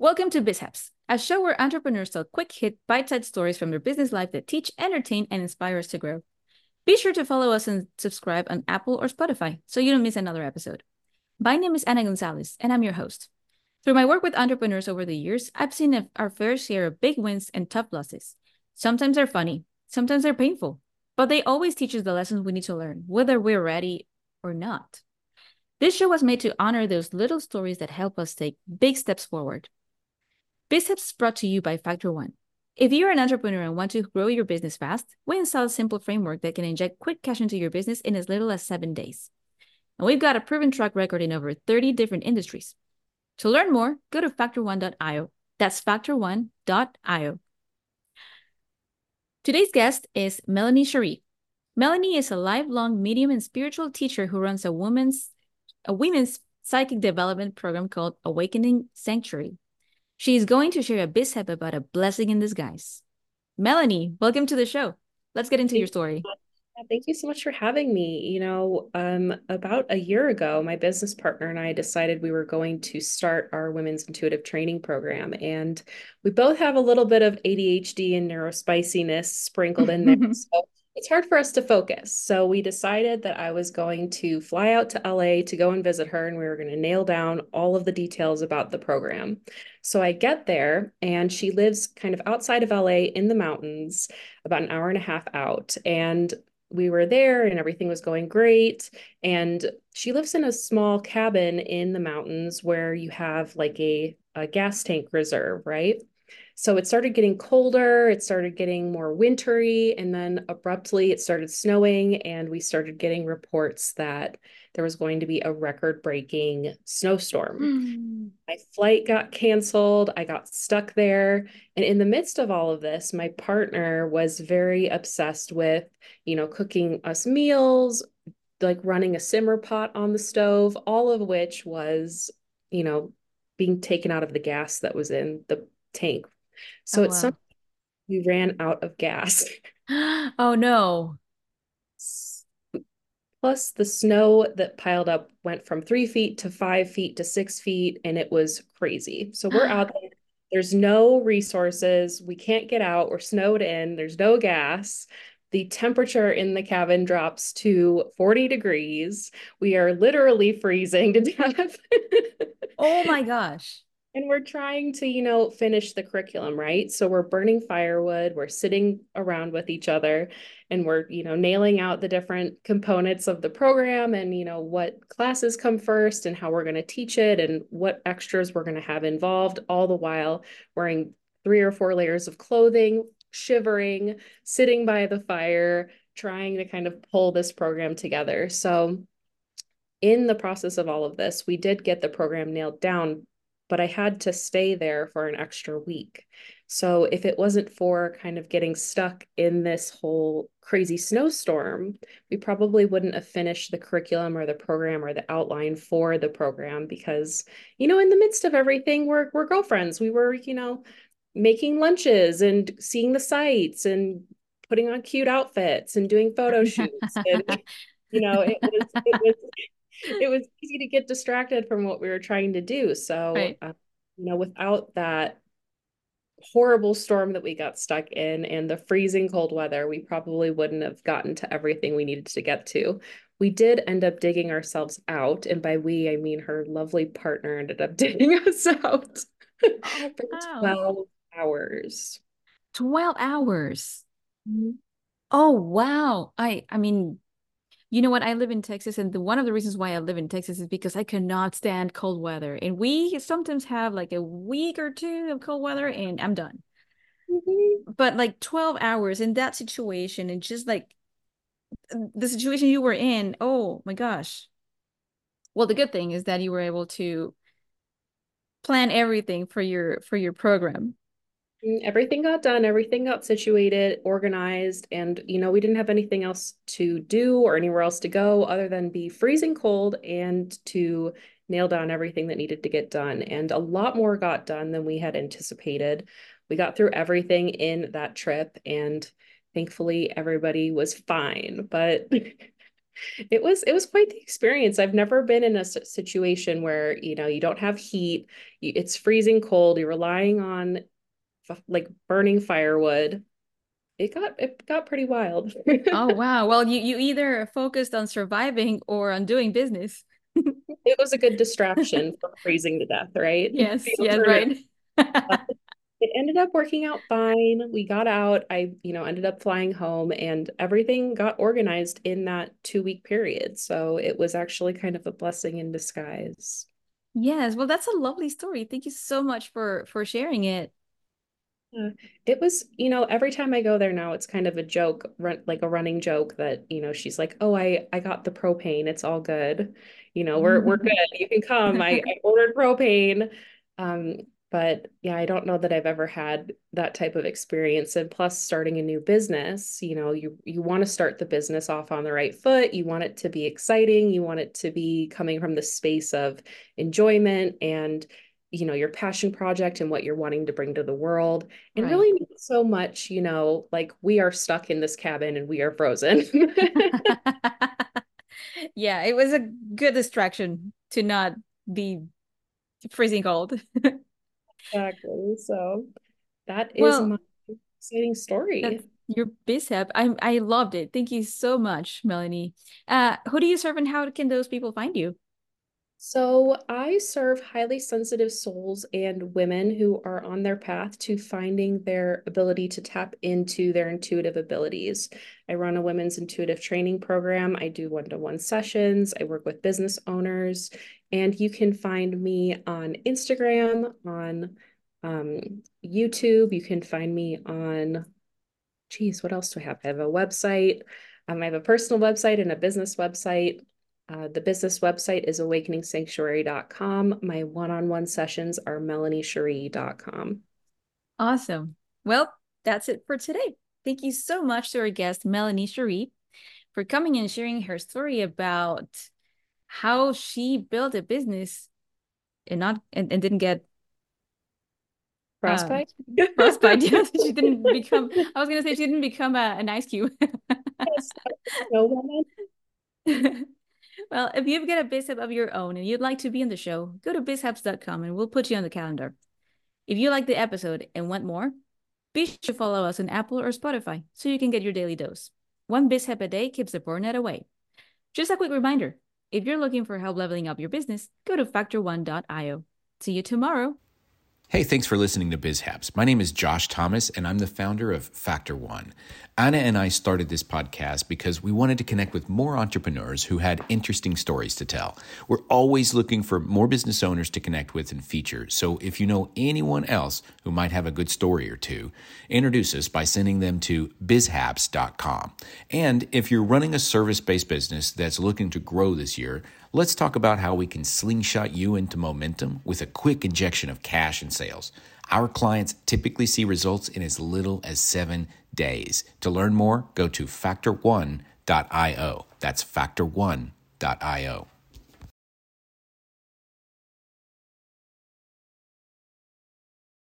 Welcome to BizHaps, a show where entrepreneurs tell quick hit, bite sized stories from their business life that teach, entertain, and inspire us to grow. Be sure to follow us and subscribe on Apple or Spotify so you don't miss another episode. My name is Ana Gonzalez, and I'm your host. Through my work with entrepreneurs over the years, I've seen our fair share of big wins and tough losses. Sometimes they're funny, sometimes they're painful, but they always teach us the lessons we need to learn, whether we're ready or not. This show was made to honor those little stories that help us take big steps forward. BizHaps is brought to you by Factor One. If you're an entrepreneur and want to grow your business fast, we install a simple framework that can inject quick cash into your business in as little as seven days. And we've got a proven track record in over 30 different industries. To learn more, go to factorone.io. That's factorone.io. Today's guest is Melanie Sheree. Melanie is a lifelong medium and spiritual teacher who runs a women's a women's psychic development program called Awakening Sanctuary. She is going to share a BizHap about a blessing in disguise. Melanie, welcome to the show. Let's get into Thank your story. Thank you so much for having me. You know, um, about a year ago, my business partner and I decided we were going to start our women's intuitive training program. And we both have a little bit of ADHD and neurospiciness sprinkled in there. so it's hard for us to focus. So we decided that I was going to fly out to LA to go and visit her, and we were going to nail down all of the details about the program. So I get there, and she lives kind of outside of LA in the mountains, about an hour and a half out. And we were there and everything was going great. And she lives in a small cabin in the mountains where you have like a, a gas tank reserve, right? So it started getting colder, it started getting more wintry, and then abruptly it started snowing, and we started getting reports that there was going to be a record breaking snowstorm. Mm. My flight got canceled. I got stuck there. And in the midst of all of this, my partner was very obsessed with, you know, cooking us meals, like running a simmer pot on the stove, all of which was, you know, being taken out of the gas that was in the tank so oh, it's wow. some we ran out of gas. oh no. Plus, the snow that piled up went from three feet to five feet to six feet, and it was crazy. So we're out there. There's no resources. We can't get out. We're snowed in. There's no gas. The temperature in the cabin drops to 40 degrees. We are literally freezing to death. oh my gosh and we're trying to you know finish the curriculum right? So we're burning firewood we're sitting around with each other and we're you know nailing out the different components of the program and you know what classes come first and how we're going to teach it and what extras we're going to have involved all the while wearing three or four layers of clothing shivering sitting by the fire trying to kind of pull this program together. So in the process of all of this, we did get the program nailed down but I had to stay there for an extra week. So if it wasn't for kind of getting stuck in this whole crazy snowstorm, we probably wouldn't have finished the curriculum or the program or the outline for the program because, you know, in the midst of everything, we're we're girlfriends. We were, you know, making lunches and seeing the sights and putting on cute outfits and doing photo shoots. and, you know, it was, it was it was easy to get distracted from what we were trying to do. So, right. uh, you know, without that horrible storm that we got stuck in and the freezing cold weather, we probably wouldn't have gotten to everything we needed to get to. We did end up digging ourselves out. And by we, I mean her lovely partner ended up digging us out oh, for wow. 12 hours. 12 hours. Mm-hmm. Oh, wow. I, I mean, you know what? I live in Texas, and the, one of the reasons why I live in Texas is because I cannot stand cold weather. And we sometimes have like a week or two of cold weather, and I'm done. Mm-hmm. But like 12 hours in that situation, and just like the situation you were in, oh my gosh. Well, the good thing is that you were able to plan everything for your for your program Mm, everything got done, everything got situated, organized, and you know, we didn't have anything else to do or anywhere else to go other than be freezing cold and to nail down everything that needed to get done. And a lot more got done than we had anticipated. We got through everything in that trip, and thankfully, everybody was fine. But it was it was quite the experience. I've never been in a situation where, you know, you don't have heat, it's freezing cold, you're relying on like burning firewood. It got it got pretty wild. oh wow. Well, you you either focused on surviving or on doing business. it was a good distraction from freezing to death, right? Yes, yes, right. Uh, it ended up working out fine. We got out. I, you know, ended up flying home and everything got organized in that two week period. So it was actually kind of a blessing in disguise. Yes, well, that's a lovely story. Thank you so much for for sharing it. Yeah. It was, you know, every time I go there now, it's kind of a joke, run, like a running joke that, you know, she's like, "Oh, I I got the propane. It's all good. You know, we're we're good. You can come. I, I ordered propane." Um, but yeah, I don't know that I've ever had that type of experience. And plus, starting a new business, you know, you you want to start the business off on the right foot. You want it to be exciting. You want it to be coming from the space of enjoyment and you know your passion project and what you're wanting to bring to the world and right. really not so much you know like we are stuck in this cabin and we are frozen yeah it was a good distraction to not be freezing cold exactly. So that is well, my exciting story. Your BizHap. I I loved it. Thank you so much, Melanie. Uh, who do you serve and how can those people find you? So, I serve highly sensitive souls and women who are on their path to finding their ability to tap into their intuitive abilities. I run a women's intuitive training program. I do one to one sessions. I work with business owners. And you can find me on Instagram, on um, YouTube. You can find me on, geez, what else do I have? I have a website. Um, I have a personal website and a business website. Uh, the business website is awakeningsanctuary.com. My one on one sessions are melaniesheree.com. Awesome. Well, that's it for today. Thank you so much to our guest, Melanie Sheree, for coming and sharing her story about how she built a business and not and, and didn't get frostbite. Uh, frostbite. Yes, she didn't become. I was gonna say she didn't become a, an ice cube. Well, if you've got a BizHap of your own and you'd like to be on the show, go to bizhaps.com and we'll put you on the calendar. If you like the episode and want more, be sure to follow us on Apple or Spotify so you can get your daily dose. One BizHap a day keeps the burnout away. Just a quick reminder if you're looking for help leveling up your business, go to factor1.io. See you tomorrow. Hey, thanks for listening to BizHaps. My name is Josh Thomas, and I'm the founder of Factor One. Anna and I started this podcast because we wanted to connect with more entrepreneurs who had interesting stories to tell. We're always looking for more business owners to connect with and feature. So if you know anyone else who might have a good story or two, introduce us by sending them to bizhaps.com. And if you're running a service based business that's looking to grow this year, let's talk about how we can slingshot you into momentum with a quick injection of cash and sales. Our clients typically see results in as little as seven days. To learn more, go to factor1.io. That's factor1.io.